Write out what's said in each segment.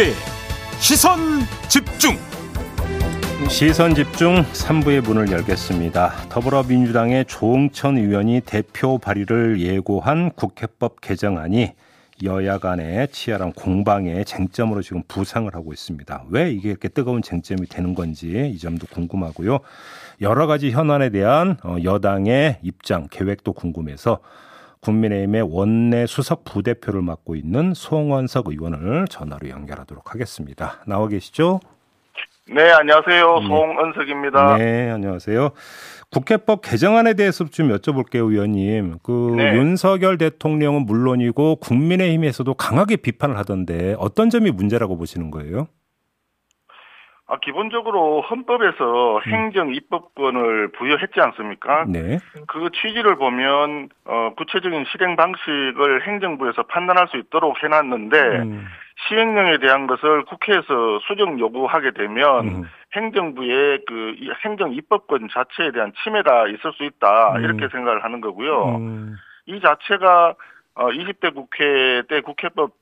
김종배 시선 집중 시선 집중 3부의 문을 열겠습니다. 더불어민주당의 조응천 의원이 대표 발의를 예고한 국회법 개정안이 여야 간의 치열한 공방의 쟁점으로 지금 부상을 하고 있습니다. 왜 이게 이렇게 뜨거운 쟁점이 되는 건지 이 점도 궁금하고요. 여러 가지 현안에 대한 어, 여당의 입장, 계획도 궁금해서 국민의힘의 원내 수석 부대표를 맡고 있는 송원석 의원을 전화로 연결하도록 하겠습니다. 나와 계시죠? 네, 안녕하세요. 네. 송은석입니다. 네, 안녕하세요. 국회법 개정안에 대해서 좀 여쭤볼게요, 의원님. 그 네. 윤석열 대통령은 물론이고 국민의힘에서도 강하게 비판을 하던데 어떤 점이 문제라고 보시는 거예요? 아, 기본적으로 헌법에서 음. 행정 입법권을 부여했지 않습니까? 네. 그 취지를 보면 어, 구체적인 실행 방식을 행정부에서 판단할 수 있도록 해놨는데 음. 시행령에 대한 것을 국회에서 수정 요구하게 되면 음. 행정부의 그 행정 입법권 자체에 대한 침해가 있을 수 있다 음. 이렇게 생각을 하는 거고요. 음. 이 자체가 어, 20대 국회 때 국회법 음,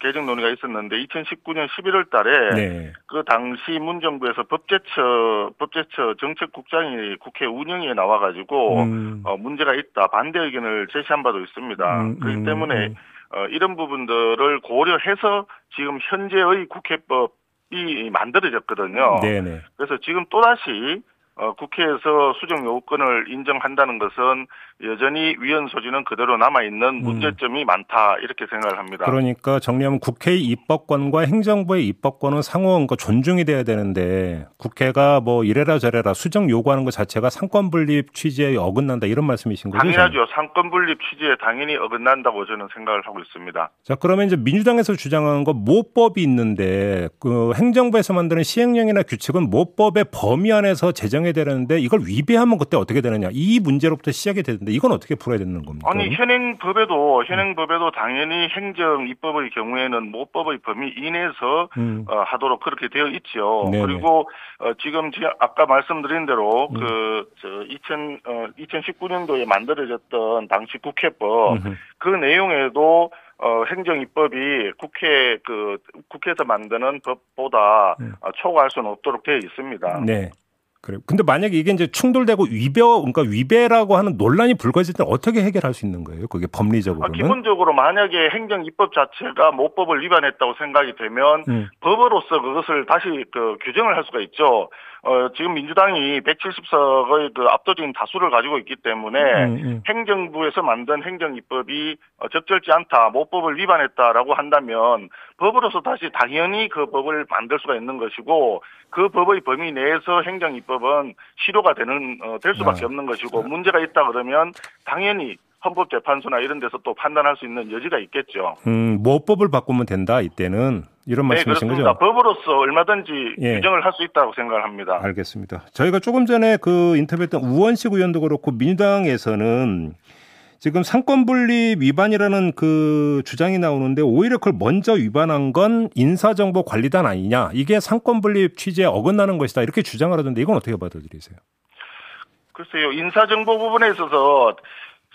개정 논의가 있었는데 2019년 11월 달에 네. 그 당시 문정부에서 법제처 법제처 정책국장이 국회 운영위에 나와 가지고 음. 어, 문제가 있다 반대 의견을 제시한 바도 있습니다. 음, 그렇기 음, 때문에 음. 어, 이런 부분들을 고려해서 지금 현재의 국회법 이 만들어졌거든요. 네네. 그래서 지금 또다시 어, 국회에서 수정 요건을 인정한다는 것은 여전히 위헌 소지는 그대로 남아 있는 음. 문제점이 음. 많다 이렇게 생각을 합니다. 그러니까 정리하면 국회의 입법권과 행정부의 입법권은 상호 그 존중이 돼야 되는데 국회가 뭐 이래라 저래라 수정 요구하는 것 자체가 삼권 분립 취지에 어긋난다 이런 말씀이신 거죠? 당연하죠. 삼권 분립 취지에 당연히 어긋난다고 저는 생각을 하고 있습니다. 자 그러면 이제 민주당에서 주장하는 건 모법이 있는데 그 행정부에서 만드는 시행령이나 규칙은 모법의 범위 안에서 제정 해야 되는데 이걸 위배하면 그때 어떻게 되느냐 이 문제로부터 시작이 되는데 이건 어떻게 풀어야 되는 겁니까? 아니 현행법에도 현행법에도 당연히 행정 입법의 경우에는 모법의 범위 이내에서 음. 어, 하도록 그렇게 되어 있죠. 네네. 그리고 어, 지금 아까 말씀드린 대로 음. 그저 2000 어, 2019년도에 만들어졌던 당시 국회법 음흠. 그 내용에도 어, 행정입법이 국회 그 국회에서 만드는 법보다 음. 어, 초과할 수는 없도록 되어 있습니다. 네. 그래요. 근데 만약에 이게 이제 충돌되고 위배, 그러니까 위배라고 하는 논란이 불거질 때 어떻게 해결할 수 있는 거예요? 그게? 아, 기본적으로 만약에 행정 입법 자체가 모법을 위반했다고 생각이 되면 음. 법으로서 그것을 다시 그 규정을 할 수가 있죠. 어, 지금 민주당이 170석의 그 압도적인 다수를 가지고 있기 때문에 음, 음. 행정부에서 만든 행정입법이 어, 적절치 않다, 모법을 위반했다라고 한다면 법으로서 다시 당연히 그 법을 만들 수가 있는 것이고 그 법의 범위 내에서 행정입법은 실효가 되는 어, 될 수밖에 네. 없는 것이고 문제가 있다 그러면 당연히 헌법재판소나 이런 데서 또 판단할 수 있는 여지가 있겠죠. 음, 모법을 바꾸면 된다 이때는 이런 네, 말씀이신 네, 거죠? 법으로서 얼마든지 예. 규정을 할 수 있다고 생각을 합니다. 알겠습니다. 저희가 조금 전에 그 인터뷰했던 우원식 의원도 그렇고 민주당에서는 지금 삼권 분립 위반이라는 그 주장이 나오는데 오히려 그걸 먼저 위반한 건 인사정보 관리단 아니냐 이게 삼권 분립 취지에 어긋나는 것이다 이렇게 주장을 하던데 이건 어떻게 받아들이세요? 글쎄요 인사정보 부분에 있어서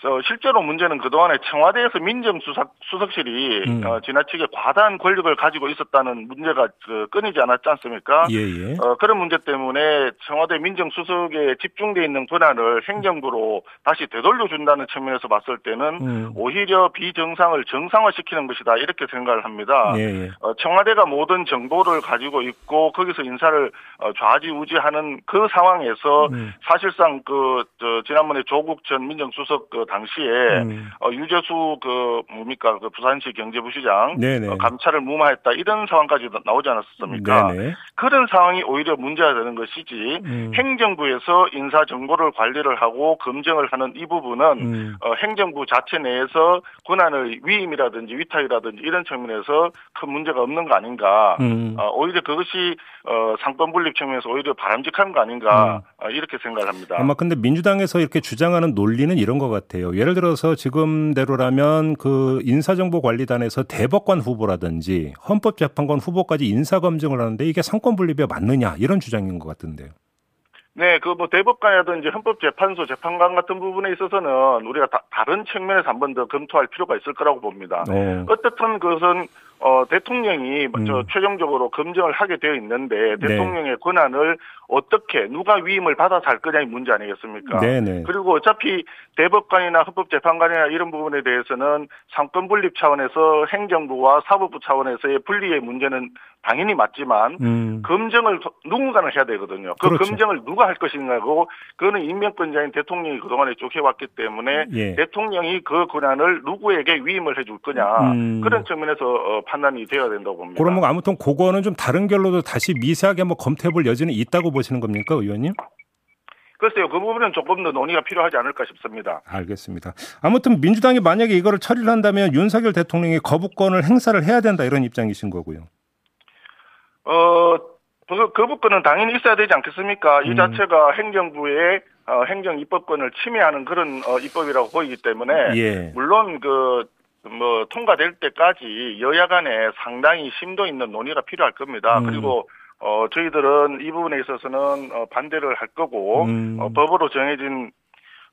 저 실제로 문제는 그동안에 청와대에서 민정수석 수석실이 음. 어, 지나치게 과다한 권력을 가지고 있었다는 문제가 그, 끊이지 않았지 않습니까? 예, 예. 어, 그런 문제 때문에 청와대 민정수석에 집중돼 있는 권한을 행정부로 다시 되돌려 준다는 측면에서 봤을 때는 음. 오히려 비정상을 정상화시키는 것이다 이렇게 생각을 합니다. 예, 예. 어, 청와대가 모든 정보를 가지고 있고 거기서 인사를 어, 좌지우지하는 그 상황에서 음. 사실상 그 저, 지난번에 조국 전 민정수석 그 당시에 음. 어, 유재수 그 뭡니까 그 부산시 경제부시장 어, 감찰을 무마했다 이런 상황까지 나오지 않았습니까? 네네. 그런 상황이 오히려 문제가 되는 것이지 음. 행정부에서 인사 정보를 관리를 하고 검증을 하는 이 부분은 음. 어, 행정부 자체 내에서 권한의 위임이라든지 위탁이라든지 이런 측면에서 큰 문제가 없는 거 아닌가? 음. 어, 오히려 그것이 어, 삼권 분립 측면에서 오히려 바람직한 거 아닌가? 음. 어, 이렇게 생각을 합니다. 아마 근데 민주당에서 이렇게 주장하는 논리는 이런 것 같아요. 같아요. 예를 들어서 지금대로라면 그 인사정보관리단에서 대법관 후보라든지 헌법재판관 후보까지 인사검증을 하는데 이게 삼권 분립에 맞느냐 이런 주장인 것 같은데요. 네, 그 뭐 대법관이라든지 헌법재판소 재판관 같은 부분에 있어서는 우리가 다, 른 측면에서 한 번 더 검토할 필요가 있을 거라고 봅니다. 네. 어떻든 그것은 어, 대통령이 음. 저 최종적으로 검증을 하게 되어 있는데 네. 대통령의 권한을 어떻게 누가 위임을 받아서 할 거냐의 문제 아니겠습니까? 네네. 그리고 어차피 대법관이나 헌법재판관이나 이런 부분에 대해서는 삼권 분립 차원에서 행정부와 사법부 차원에서의 분리의 문제는 당연히 맞지만 음. 검증을 누군가는 해야 되거든요. 그 그렇죠. 검증을 누가 할 것인가고 그거는 임명권자인 대통령이 그동안에 쭉 해왔기 때문에 예. 대통령이 그 권한을 누구에게 위임을 해줄 거냐 음. 그런 측면에서 어, 판단이 되어야 된다고 봅니다. 그러면 아무튼 그거는 좀 다른 결로도 다시 미세하게 한번 검토해볼 여지는 있다고 보시는 겁니까, 의원님? 글쎄요, 그 부분은 조금 더 논의가 필요하지 않을까 싶습니다. 알겠습니다. 아무튼 민주당이 만약에 이거를 처리를 한다면 윤석열 대통령이 거부권을 행사를 해야 된다 이런 입장이신 거고요. 어, 그, 거부권은 당연히 있어야 되지 않겠습니까? 음. 이 자체가 행정부의 어, 행정 입법권을 침해하는 그런 어, 입법이라고 보이기 때문에 예. 물론 그 뭐 통과될 때까지 여야 간에 상당히 심도 있는 논의가 필요할 겁니다. 음. 그리고 어 저희들은 이 부분에 있어서는 어, 반대를 할 거고 음. 어, 법으로 정해진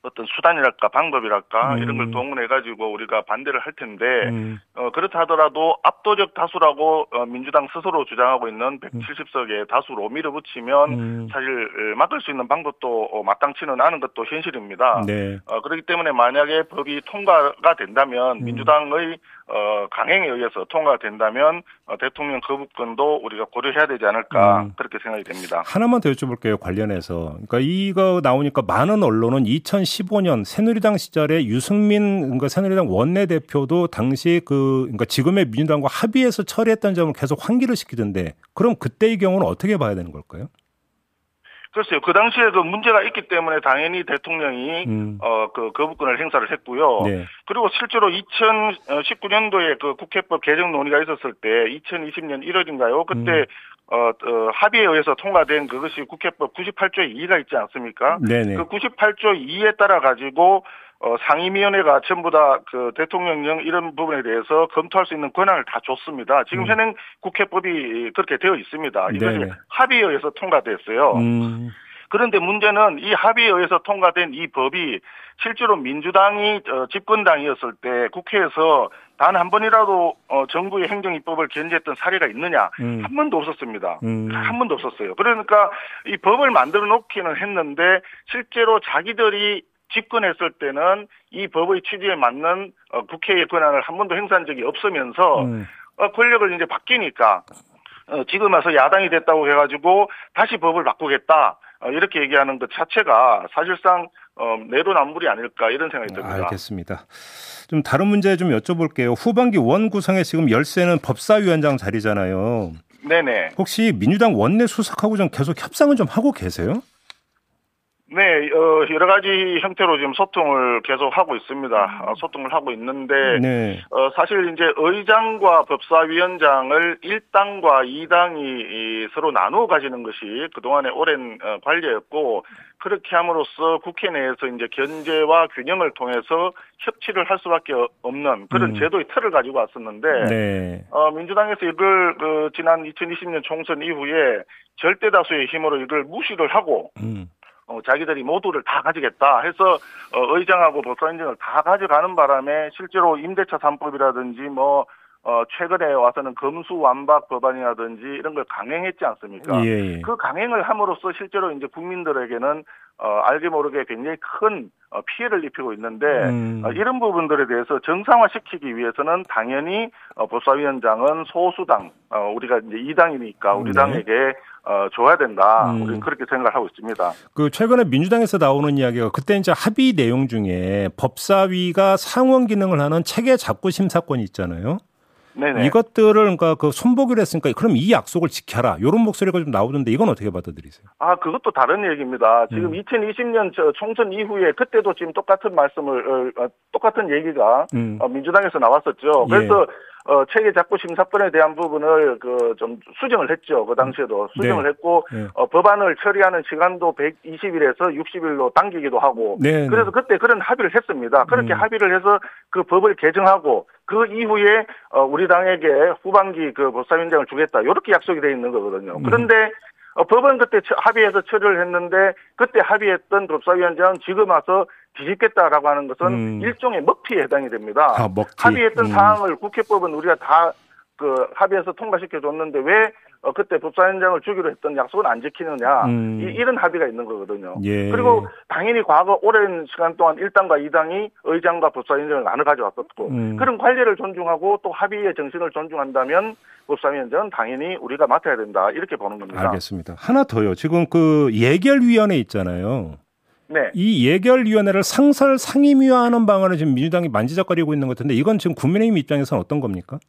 어떤 수단이랄까 방법이랄까 음. 이런 걸 동원해 가지고 우리가 반대를 할 텐데 음. 어, 그렇다 하더라도 압도적 다수라고 어, 민주당 스스로 주장하고 있는 170석의 다수로 밀어붙이면 음. 사실 어, 막을 수 있는 방법도 어, 마땅치는 않은 것도 현실입니다. 네. 어, 그렇기 때문에 만약에 법이 통과가 된다면 음. 민주당의 어, 강행에 의해서 통과가 된다면 어, 대통령 거부권도 우리가 고려해야 되지 않을까 음. 그렇게 생각이 됩니다. 하나만 더 여쭤볼게요 관련해서. 그러니까 이거 나오니까 많은 언론은 2015년 새누리당 시절에 유승민 그러니까 새누리당 원내 대표도 당시 그 그러니까 지금의 민주당과 합의해서 처리했던 점을 계속 환기를 시키던데 그럼 그때의 경우는 어떻게 봐야 되는 걸까요? 글쎄요, 그 당시에 그 문제가 있기 때문에 당연히 대통령이 음. 어, 그 거부권을 행사를 했고요. 네. 그리고 실제로 2019년도에 그 국회법 개정 논의가 있었을 때 2020년 1월인가요? 그때 음. 어, 어, 합의에 의해서 통과된 그것이 국회법 98조 2가 있지 않습니까? 네네. 그 98조 2에 따라 가지고 어, 상임위원회가 전부 다 그 대통령령 이런 부분에 대해서 검토할 수 있는 권한을 다 줬습니다. 지금 음. 현행 국회법이 그렇게 되어 있습니다. 이것이 네네. 합의에 의해서 통과됐어요. 음. 그런데 문제는 이 합의에 의해서 통과된 이 법이 실제로 민주당이 어, 집권당이었을 때 국회에서 단 한 번이라도 어, 정부의 행정입법을 견제했던 사례가 있느냐? 음. 한 번도 없었습니다. 음. 한 번도 없었어요. 그러니까 이 법을 만들어 놓기는 했는데 실제로 자기들이 집권했을 때는 이 법의 취지에 맞는 어, 국회의 권한을 한 번도 행사한 적이 없으면서 음. 어, 권력을 이제 바뀌니까 어, 지금 와서 야당이 됐다고 해가지고 다시 법을 바꾸겠다 어, 이렇게 얘기하는 것 자체가 사실상 어, 내로남불이 아닐까 이런 생각이 듭니다. 알겠습니다. 좀 다른 문제 좀 여쭤볼게요. 후반기 원 구성에 지금 열세는 법사위원장 자리잖아요. 네네. 혹시 민주당 원내 수석하고 좀 계속 협상을 좀 하고 계세요? 네, 어, 여러 가지 형태로 지금 소통을 계속 하고 있습니다. 어, 소통을 하고 있는데 네. 어, 사실 이제 의장과 법사위원장을 1당과 2당이 서로 나누어 가지는 것이 그동안의 오랜 어, 관례였고 그렇게 함으로써 국회 내에서 이제 견제와 균형을 통해서 협치를 할 수밖에 없는 그런 음. 제도의 틀을 가지고 왔었는데 네. 어, 민주당에서 이걸 그 지난 2020년 총선 이후에 절대 다수의 힘으로 이걸 무시를 하고 음. 어, 자기들이 모두를 다 가지겠다 해서 어, 의장하고 법사위원장을 다 가져가는 바람에 실제로 임대차 3법이라든지 뭐 어, 최근에 와서는 검수완박 법안이라든지 이런 걸 강행했지 않습니까? 예, 예. 그 강행을 함으로써 실제로 이제 국민들에게는 어, 알게 모르게 굉장히 큰 어, 피해를 입히고 있는데 음. 어, 이런 부분들에 대해서 정상화시키기 위해서는 당연히 어, 법사위원장은 소수당 어, 우리가 이제 2당이니까 우리 네. 당에게 어, 줘야 된다. 음. 우리는 그렇게 생각을 하고 있습니다. 그 최근에 민주당에서 나오는 이야기가 그때 이제 합의 내용 중에 법사위가 상원 기능을 하는 체계 잡고 심사권이 있잖아요. 네네. 이것들을 그러니까 그 손보기로 했으니까 그럼 이 약속을 지켜라. 이런 목소리가 좀 나오던데 이건 어떻게 받아들이세요? 아, 그것도 다른 얘기입니다. 지금 음. 2020년 저 총선 이후에 그때도 지금 똑같은 말씀을, 어, 어, 똑같은 얘기가 음. 어, 민주당에서 나왔었죠. 예. 그래서 어, 체계 잡고 심사권에 대한 부분을 그 좀 수정을 했죠. 그 당시에도 수정을 네. 했고 네. 어, 법안을 처리하는 시간도 120일에서 60일로 당기기도 하고 네. 그래서 그때 그런 합의를 했습니다. 그렇게 음. 합의를 해서 그 법을 개정하고 그 이후에 어, 우리 당에게 후반기 그 법사위원장을 주겠다 이렇게 약속이 돼 있는 거거든요. 음. 그런데 어, 법은 그때 처- 합의해서 처리를 했는데 그때 합의했던 법사위원장은 지금 와서 뒤집겠다라고 하는 것은 음. 일종의 먹튀에 해당이 됩니다. 아, 먹튀. 합의했던 음. 사항을 국회법은 우리가 다 그 합의해서 통과시켜 줬는데 왜 어, 그때 법사위원장을 주기로 했던 약속은 안 지키느냐 음. 이, 이런 합의가 있는 거거든요. 예. 그리고 당연히 과거 오랜 시간 동안 1당과 2당이 의장과 법사위원장을 나눠 가져왔었고 음. 그런 관례를 존중하고 또 합의의 정신을 존중한다면 법사위원장은 당연히 우리가 맡아야 된다 이렇게 보는 겁니다. 알겠습니다. 하나 더요. 지금 그 예결위원회 있잖아요. 네. 이 예결위원회를 상설 상임위화하는 방안을 지금 민주당이 만지작거리고 있는 것 같은데 이건 지금 국민의힘 입장에서는 어떤 겁니까?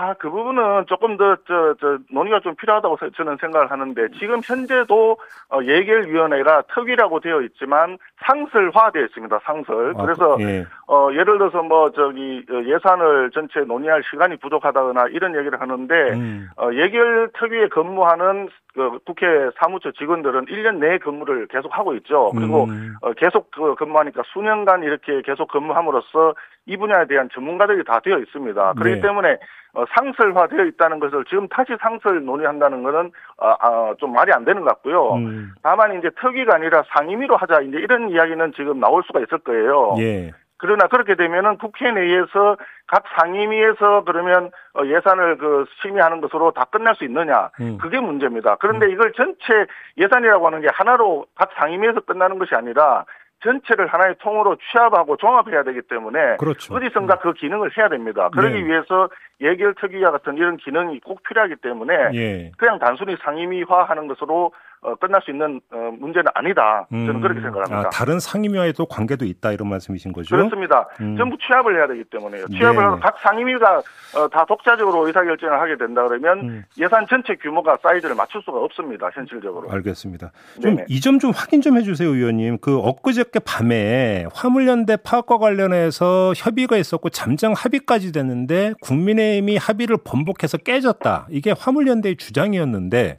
아, 그 부분은 조금 더, 저, 저, 논의가 좀 필요하다고 서- 저는 생각을 하는데, 지금 현재도, 어, 예결위원회가 특위라고 되어 있지만, 상설화되어 있습니다, 상설. 아, 그래서, 그- 예. 어, 예를 들어서 뭐, 저기, 어, 예산을 전체 논의할 시간이 부족하다거나 이런 얘기를 하는데, 음. 어, 예결 특위에 근무하는 그 국회 사무처 직원들은 1년 내에 근무를 계속 하고 있죠. 그리고 음. 어, 계속 그 근무하니까 수년간 이렇게 계속 근무함으로써 이 분야에 대한 전문가들이 다 되어 있습니다. 그렇기 네. 때문에 어, 상설화되어 있다는 것을 지금 다시 상설 논의한다는 것은 아, 아, 좀 말이 안 되는 것 같고요. 음. 다만 이제 특위가 아니라 상임위로 하자 이제 이런 이야기는 지금 나올 수가 있을 거예요. 예. 그러나 그렇게 되면은 국회 내에서 각 상임위에서 그러면 어, 예산을 그 심의하는 것으로 다 끝날 수 있느냐 음. 그게 문제입니다. 그런데 이걸 전체 예산이라고 하는 게 하나로 각 상임위에서 끝나는 것이 아니라 전체를 하나의 통으로 취합하고 종합해야 되기 때문에 그렇죠. 어디선가 그 기능을 해야 됩니다. 그러기 네. 위해서 예결 특위와 같은 이런 기능이 꼭 필요하기 때문에 예. 그냥 단순히 상임위화하는 것으로 어, 끝날 수 있는 어, 문제는 아니다. 저는 음. 그렇게 생각합니다. 아, 다른 상임위와에도 관계도 있다 이런 말씀이신 거죠? 그렇습니다. 음. 전부 취합을 해야 되기 때문에요. 취합을 네네. 하고 각 상임위가 어, 다 독자적으로 의사결정을 하게 된다 그러면 음. 예산 전체 규모가 사이즈를 맞출 수가 없습니다. 현실적으로. 알겠습니다. 좀. 이 점 좀 확인 좀 해주세요, 의원님. 그 엊그저께 밤에 화물연대 파업과 관련해서 협의가 있었고 잠정 합의까지 됐는데 국민의힘이 합의를 번복해서 깨졌다. 이게 화물연대의 주장이었는데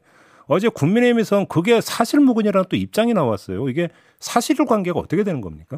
어제 국민의힘에서는 그게 사실무근이라는 또 입장이 나왔어요. 이게 사실 관계가 어떻게 되는 겁니까?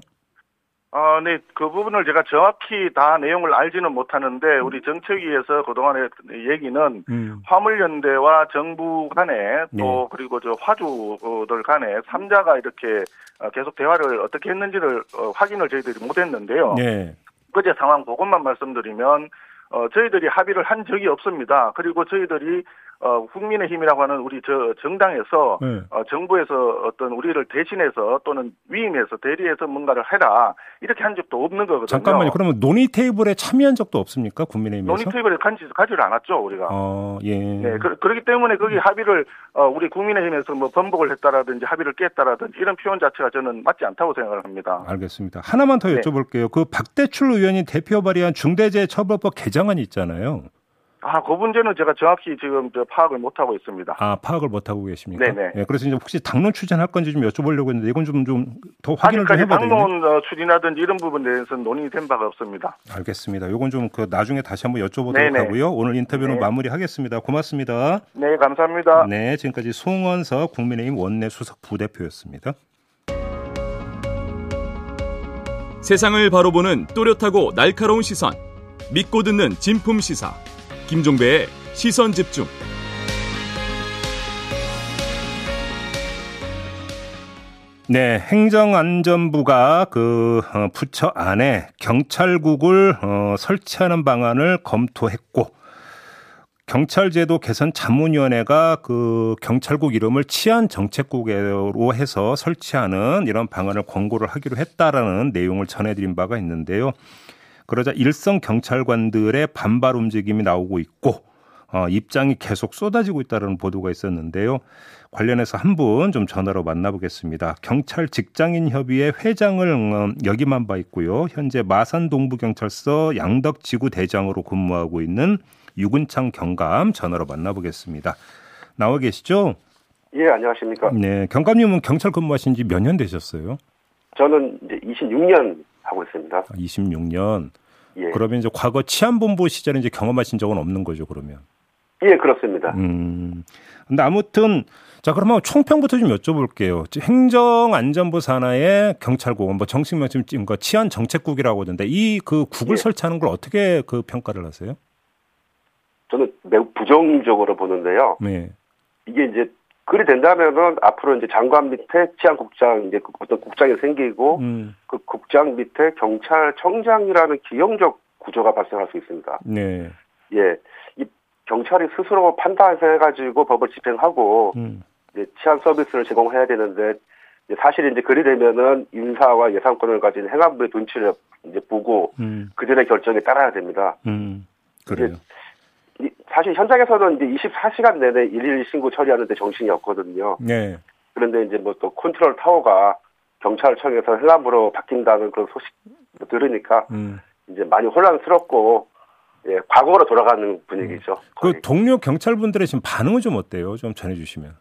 아, 네, 그 부분을 제가 정확히 다 내용을 알지는 못하는데 우리 정책위에서 그동안의 얘기는 음. 화물연대와 정부 간에 또 네. 그리고 저 화주들 간에 삼자가 이렇게 어, 계속 대화를 어떻게 했는지를 어, 확인을 저희들이 못했는데요. 네. 그제 상황 그것만 말씀드리면 어, 저희들이 합의를 한 적이 없습니다. 그리고 저희들이 어, 국민의힘이라고 하는 우리 저 정당에서 네. 어, 정부에서 어떤 우리를 대신해서 또는 위임해서 대리해서 뭔가를 해라 이렇게 한 적도 없는 거거든요. 잠깐만요. 그러면 논의 테이블에 참여한 적도 없습니까? 국민의힘에서? 논의 테이블에 간지, 가지를 않았죠 우리가. 어, 예. 네, 그, 그렇기 때문에 거기 합의를 어, 우리 국민의힘에서 뭐 번복을 했다라든지 합의를 깼다라든지 이런 표현 자체가 저는 맞지 않다고 생각을 합니다. 알겠습니다. 하나만 더 네. 여쭤볼게요. 그 박대출 의원이 대표 발의한 중대재해처벌법 개정안이 있잖아요. 아, 그 문제는 제가 정확히 지금 저 파악을 못 하고 있습니다. 아 파악을 못 하고 계십니까? 네네. 예, 그래서 이제 혹시 당론 추진할 건지 좀 여쭤보려고 했는데 이건 좀 좀 더 확인을 좀 해봐야 되겠네요. 당론 어, 추진하든지 이런 부분에 대해서는 논의된 바가 없습니다. 알겠습니다. 이건 좀 그 나중에 다시 한번 여쭤보도록 네네. 하고요. 오늘 인터뷰는 네. 마무리하겠습니다. 고맙습니다. 네, 감사합니다. 네, 지금까지 송원석 국민의힘 원내 수석 부대표였습니다. 세상을 바로 보는 또렷하고 날카로운 시선 믿고 듣는 진품 시사 김종배의 시선 집중 네, 행정안전부가 그 어, 부처 안에 경찰국을 어, 설치하는 방안을 검토했고 경찰제도 개선 자문위원회가 그 경찰국 이름을 치안 정책국으로 해서 설치하는 이런 방안을 권고를 하기로 했다라는 내용을 전해드린 바가 있는데요. 그러자 일선 경찰관들의 반발 움직임이 나오고 있고 어, 입장이 계속 쏟아지고 있다는 보도가 있었는데요. 관련해서 한 분 좀 전화로 만나보겠습니다. 경찰 직장인 협의회 회장을 음, 역임한 바 있고요. 현재 마산 동부경찰서 양덕지구 대장으로 근무하고 있는 유근창 경감 전화로 만나보겠습니다. 나와 계시죠? 예, 안녕하십니까. 네, 경감님은 경찰 근무하신 지 몇 년 되셨어요? 저는 이제 26년 하고 있습니다. 26년. 예. 그러면 이제 과거 치안본부 시절에 이제 경험하신 적은 없는 거죠, 그러면? 예, 그렇습니다. 음. 근데 아무튼 자 그러면 총평부터 좀 여쭤볼게요. 행정안전부 산하의 경찰국, 뭐 정식 명칭 지금 그 치안 정책국이라고 하던데 이 그 국을 예. 설치하는 걸 어떻게 그 평가를 하세요? 저는 매우 부정적으로 보는데요. 네. 이게 이제 그리 된다면은 앞으로 이제 장관 밑에 치안국장 이제 그 어떤 국장이 생기고 음. 그 국장 밑에 경찰청장이라는 기형적 구조가 발생할 수 있습니다. 네. 예. 경찰이 스스로 판단해 가지고 법을 집행하고 음. 이제 치안 서비스를 제공해야 되는데 사실 이제 그리 되면은 인사와 예산권을 가진 행안부의 눈치를 이제 보고 음. 그들의 결정에 따라야 됩니다. 음. 그래요. 사실 현장에서는 이제 24시간 내내 일일 신고 처리하는데 정신이 없거든요. 네. 그런데 이제 뭐 또 컨트롤 타워가 경찰청에서 행안부로 바뀐다는 그런 소식 들으니까 음. 이제 많이 혼란스럽고 예, 과거로 돌아가는 분위기죠. 음. 그 동료 경찰분들의 지금 반응은 좀 어때요? 좀 전해주시면.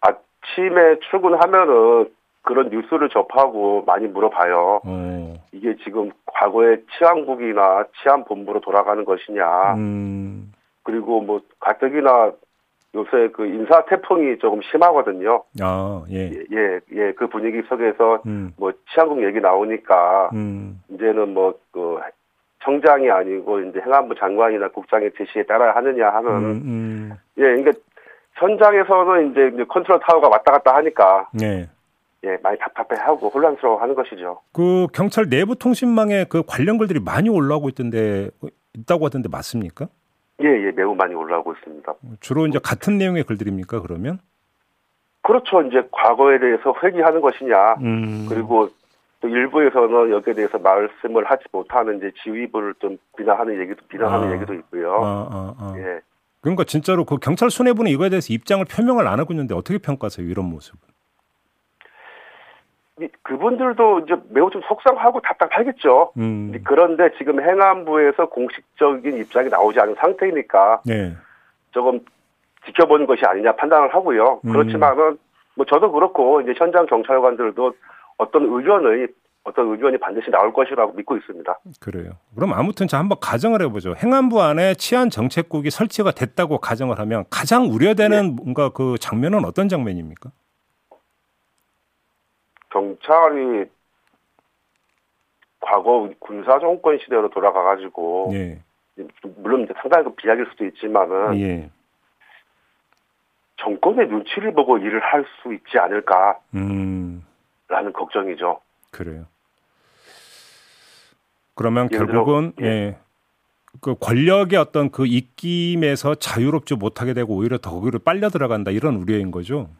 아침에 출근하면은 그런 뉴스를 접하고 많이 물어봐요. 어. 이게 지금 과거의 치안국이나 치안본부로 돌아가는 것이냐. 음. 그리고 뭐 가뜩이나 요새 그 인사 태풍이 조금 심하거든요. 아, 예. 예, 예, 예 그 분위기 속에서 음. 뭐 치안국 얘기 나오니까 음. 이제는 뭐그 청장이 아니고 이제 행안부 장관이나 국장의 지시에 따라 하느냐 하면 음, 음. 예, 그러니까 현장에서는 이제 컨트롤 타워가 왔다 갔다 하니까 예. 예, 많이 답답해하고 혼란스러워하는 것이죠. 그 경찰 내부 통신망에 그 관련 글들이 많이 올라오고 있던데 있다고 하던데 맞습니까? 예, 예, 매우 많이 올라오고 있습니다. 주로 이제 같은 내용의 글들입니까? 그러면? 그렇죠. 이제 과거에 대해서 회귀하는 것이냐, 음. 그리고 또 일부에서는 여기에 대해서 말씀을 하지 못하는 이제 지휘부를 좀 비난하는 얘기도 비난하는 아. 얘기도 있고요. 아, 아, 아. 예. 그러니까 진짜로 그 경찰 수뇌부는 이거에 대해서 입장을 표명을 안 하고 있는데 어떻게 평가하세요? 이런 모습은? 그분들도 이제 매우 좀 속상하고 답답하겠죠. 음. 그런데 지금 행안부에서 공식적인 입장이 나오지 않은 상태이니까 네. 조금 지켜보는 것이 아니냐 판단을 하고요. 음. 그렇지만은 뭐 저도 그렇고 이제 현장 경찰관들도 어떤 의견의 어떤 의견이 반드시 나올 것이라고 믿고 있습니다. 그래요. 그럼 아무튼 자 한번 가정을 해보죠. 행안부 안에 치안 정책국이 설치가 됐다고 가정을 하면 가장 우려되는 네. 뭔가 그 장면은 어떤 장면입니까? 경찰이 과거 군사 정권 시대로 돌아가 가지고 예. 물론 이제 상당히 그 비약일 수도 있지만은 예. 정권의 눈치를 보고 일을 할 수 있지 않을까라는 음. 걱정이죠. 그래요. 그러면 결국은 들어, 예. 예. 그 권력의 어떤 그 입김에서 자유롭지 못하게 되고 오히려 더 거기로 빨려 들어간다 이런 우려인 거죠.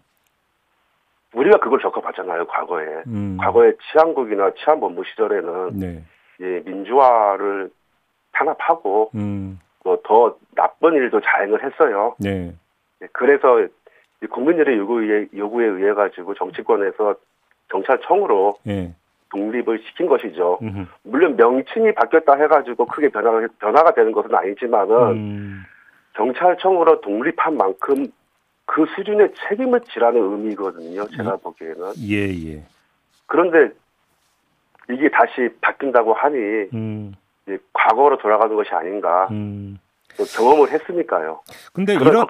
우리가 그걸 겪어봤잖아요, 과거에. 음. 과거에 치안국이나 치안본부 시절에는 네. 예, 민주화를 탄압하고 음. 뭐더 나쁜 일도 자행을 했어요. 네. 예, 그래서 국민들의 요구에 요구에 의해 가지고 정치권에서 경찰청으로 네. 독립을 시킨 것이죠. 음흠. 물론 명칭이 바뀌었다 해가지고 크게 변화가 변화가 되는 것은 아니지만은 음. 경찰청으로 독립한 만큼 그 수준의 책임을 지라는 의미거든요. 제가 예. 보기에는. 예, 예. 그런데 이게 다시 바뀐다고 하니 음. 과거로 돌아가는 것이 아닌가. 음. 경험을 했으니까요. 근데 이런.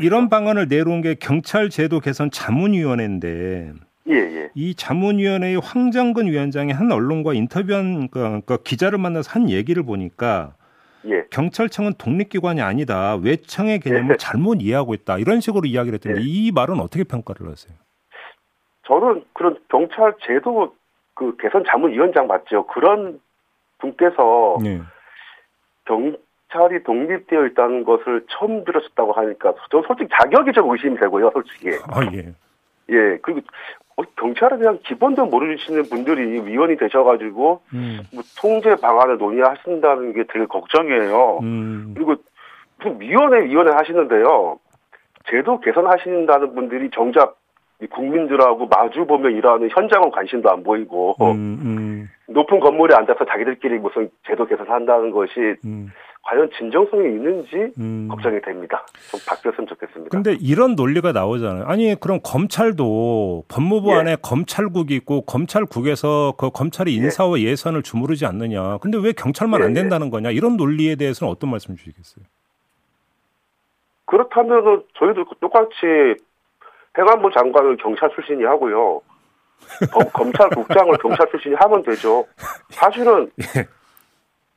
이런 방안을 내놓은 게 경찰 제도 개선 자문위원회인데 예, 예. 이 자문위원회의 황정근 위원장이 한 언론과 인터뷰한 그러니까 기자를 만나서 한 얘기를 보니까 예. 경찰청은 독립기관이 아니다. 외청의 개념을 예. 잘못 이해하고 있다. 이런 식으로 이야기를 했던데 예. 이 말은 어떻게 평가를 하세요? 저는 그런 경찰 제도 그 개선 자문위원장 맞죠? 그런 분께서 네. 경찰이 독립되어 있다는 것을 처음 들었었다고 하니까 저 솔직히 자격이 좀 의심이 되고요, 솔직히. 아 예. 예, 그리고 어, 경찰에 대한 기본도 모르시는 분들이 위원이 되셔가지고 음. 뭐 통제 방안을 논의하신다는 게 되게 걱정이에요. 음. 그리고 무슨 위원회 위원회 하시는데요. 제도 개선하신다는 분들이 정작 국민들하고 마주 보며 일하는 현장은 관심도 안 보이고 음, 음. 높은 건물에 앉아서 자기들끼리 무슨 제도 개선한다는 것이 음. 과연 진정성이 있는지 음. 걱정이 됩니다. 좀 바뀌었으면 좋겠습니다. 근데 이런 논리가 나오잖아요. 아니 그럼 검찰도 법무부 예. 안에 검찰국이 있고 검찰국에서 그 검찰이 예. 인사와 예. 산을 주무르지 않느냐. 근데 왜 경찰만 예. 안 된다는 거냐. 이런 논리에 대해서는 어떤 말씀 주시겠어요? 그렇다면은 저희도 똑같이 행안부 장관을 경찰 출신이 하고요. 검찰국장을 경찰 출신이 하면 되죠. 사실은 예.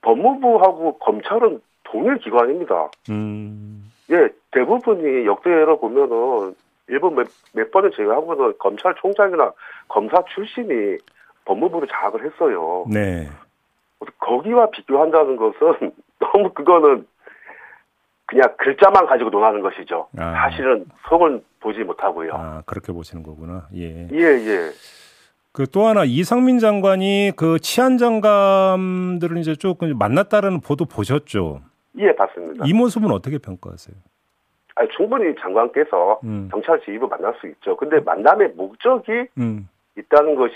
법무부하고 검찰은 동일 기관입니다. 음. 예, 대부분이 역대로 보면은 일본 몇, 몇 번을 제외하고는 검찰총장이나 검사 출신이 법무부를 장악을 했어요. 네. 거기와 비교한다는 것은 너무 그거는 그냥 글자만 가지고 논하는 것이죠. 아. 사실은 속을 보지 못하고요. 아, 그렇게 보시는 거구나. 예. 예, 예. 그 또 하나 이상민 장관이 그 치안 장관들을 이제 조금 만났다는 보도 보셨죠? 예, 봤습니다. 이 모습은 어떻게 평가하세요? 아니, 충분히 장관께서 음. 경찰 지휘부 만날 수 있죠. 근데 만남의 목적이 음. 있다는 것이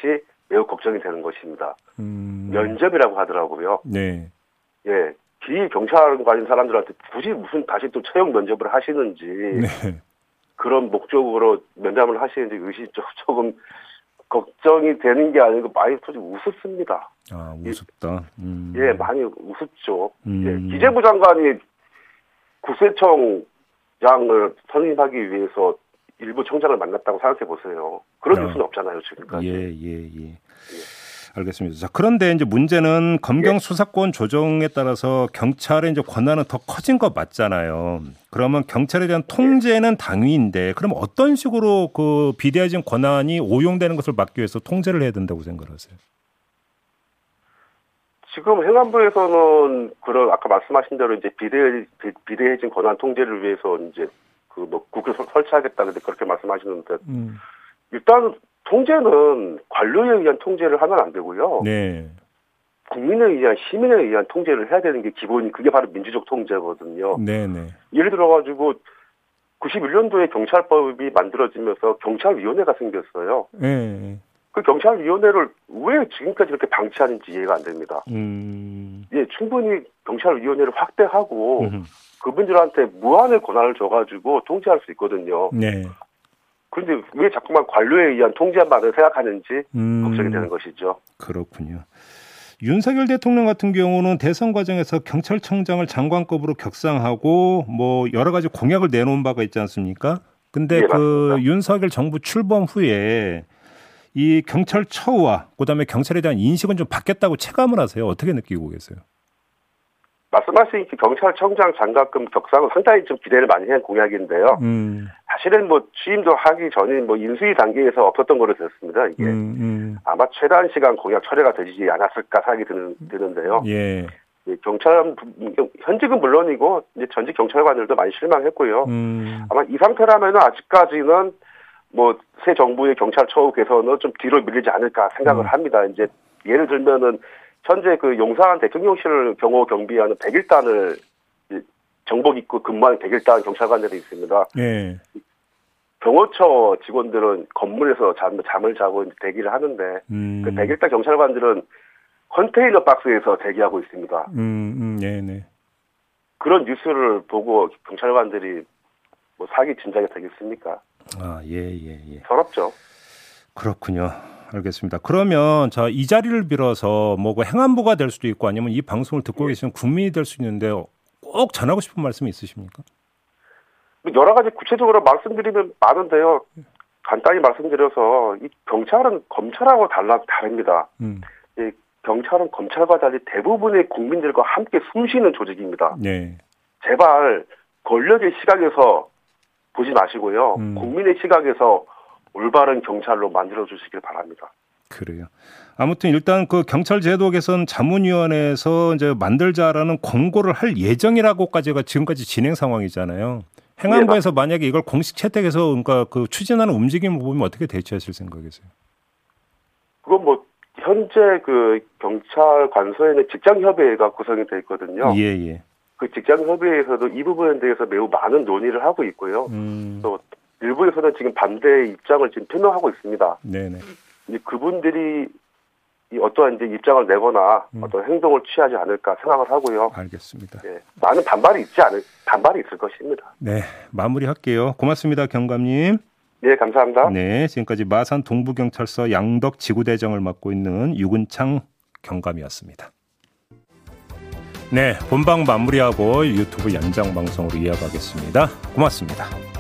매우 걱정이 되는 것입니다. 음. 면접이라고 하더라고요. 네. 예. 비경찰관인 사람들한테 굳이 무슨 다시 또 채용 면접을 하시는지 네. 그런 목적으로 면담을 하시는지 의심 조금 걱정이 되는 게 아니고 많이 솔직히 우습습니다. 아 우습다. 음. 예, 많이 우습죠. 음. 예, 기재부 장관이 국세청 장을 선임하기 위해서 일부 청장을 만났다고 생각해 보세요. 그런 아. 뉴스는 없잖아요, 지금까지. 예, 예, 예. 예. 알겠습니다. 자, 그런데 이제 문제는 검경 예. 수사권 조정에 따라서 경찰의 이제 권한은 더 커진 것 맞잖아요. 그러면 경찰에 대한 통제는 당위인데 그럼 어떤 식으로 그 비대해진 권한이 오용되는 것을 막기 위해서 통제를 해야 된다고 생각하세요? 지금 행안부에서는 그런 아까 말씀하신 대로 이제 비대 비대해진 권한 통제를 위해서 이제 그 뭐 국회 설치하겠다 근데 그렇게 말씀하시는데 음. 일단 통제는 관료에 의한 통제를 하면 안 되고요. 네. 국민에 의한 시민에 의한 통제를 해야 되는 게 기본 그게 바로 민주적 통제거든요. 네, 네. 예를 들어 가지고 91년도에 경찰법이 만들어지면서 경찰위원회가 생겼어요. 네. 그 경찰위원회를 왜 지금까지 이렇게 방치하는지 이해가 안 됩니다. 음. 예, 충분히 경찰위원회를 확대하고 음. 그분들한테 무한의 권한을 줘가지고 통제할 수 있거든요. 네. 그런데 왜 자꾸만 관료에 의한 통제만을 생각하는지 음. 걱정이 되는 것이죠. 그렇군요. 윤석열 대통령 같은 경우는 대선 과정에서 경찰청장을 장관급으로 격상하고 뭐 여러 가지 공약을 내놓은 바가 있지 않습니까? 근데 네, 그 맞습니다. 윤석열 정부 출범 후에 이 경찰 처우와 그다음에 경찰에 대한 인식은 좀 바뀌었다고 체감을 하세요. 어떻게 느끼고 계세요? 말씀하신 그 경찰청장 장관급 격상은 상당히 좀 기대를 많이 한 공약인데요. 음. 사실은 뭐 취임도 하기 전인 뭐 인수위 단계에서 없었던 거로 들었습니다. 이게 음, 음. 아마 최단 시간 공약 철회가 되지 않았을까 생각이 드는, 드는데요. 예. 경찰 현직은 물론이고 이제 전직 경찰관들도 많이 실망했고요. 음. 아마 이 상태라면 아직까지는 뭐 새 정부의 경찰 처우 개선은 좀 뒤로 밀리지 않을까 생각을 음. 합니다. 이제 예를 들면은 현재 그 용산 대통령실을 경호 경비하는 101단을 정복 입고 근무하는 101단 경찰관들이 있습니다. 네. 경호처 직원들은 건물에서 잠, 잠을 자고 대기를 하는데 음. 그 101단 경찰관들은 컨테이너 박스에서 대기하고 있습니다. 음, 음, 네, 네. 그런 뉴스를 보고 경찰관들이 뭐 사기 진작에 되겠습니까? 아, 예, 예, 예. 서럽죠. 그렇군요. 알겠습니다. 그러면 자, 이 자리를 빌어서 뭐그 행안부가 될 수도 있고 아니면 이 방송을 듣고 예. 계시는 국민이 될 수 있는데 꼭 전하고 싶은 말씀이 있으십니까? 뭐 여러 가지 구체적으로 말씀드리면 많은데요. 간단히 말씀드려서 이 경찰은 검찰하고 달라 다릅니다. 음. 이 경찰은 검찰과 달리 대부분의 국민들과 함께 숨쉬는 조직입니다. 네. 제발 권력의 시각에서 보지 마시고요. 음. 국민의 시각에서 올바른 경찰로 만들어 주시길 바랍니다. 그래요. 아무튼 일단 그 경찰 제도 개선 자문위원회에서 이제 만들자라는 권고를 할 예정이라고까지가 지금까지 진행 상황이잖아요. 행안부에서 네, 만약에 이걸 공식 채택해서 그러니까 그 추진하는 움직임을 보면 어떻게 대처하실 생각이세요? 그건 뭐 현재 그 경찰 관서에는 직장 협의회가 구성이 돼 있거든요. 예, 예. 그 직장 협의회에서도 이 부분에 대해서 매우 많은 논의를 하고 있고요. 음. 또 일부에서는 지금 반대 입장을 지금 표명하고 있습니다. 네네. 이제 그분들이 이 어떠한 이제 입장을 내거나 음. 어떤 행동을 취하지 않을까 생각을 하고요. 알겠습니다. 네, 많은 반발이 있지 않을 반발이 있을 것입니다. 네, 마무리할게요. 고맙습니다, 경감님. 네, 감사합니다. 네, 지금까지 마산 동부경찰서 양덕 지구대장을 맡고 있는 유근창 경감이었습니다. 네, 본방 마무리하고 유튜브 연장 방송으로 이어가겠습니다. 고맙습니다.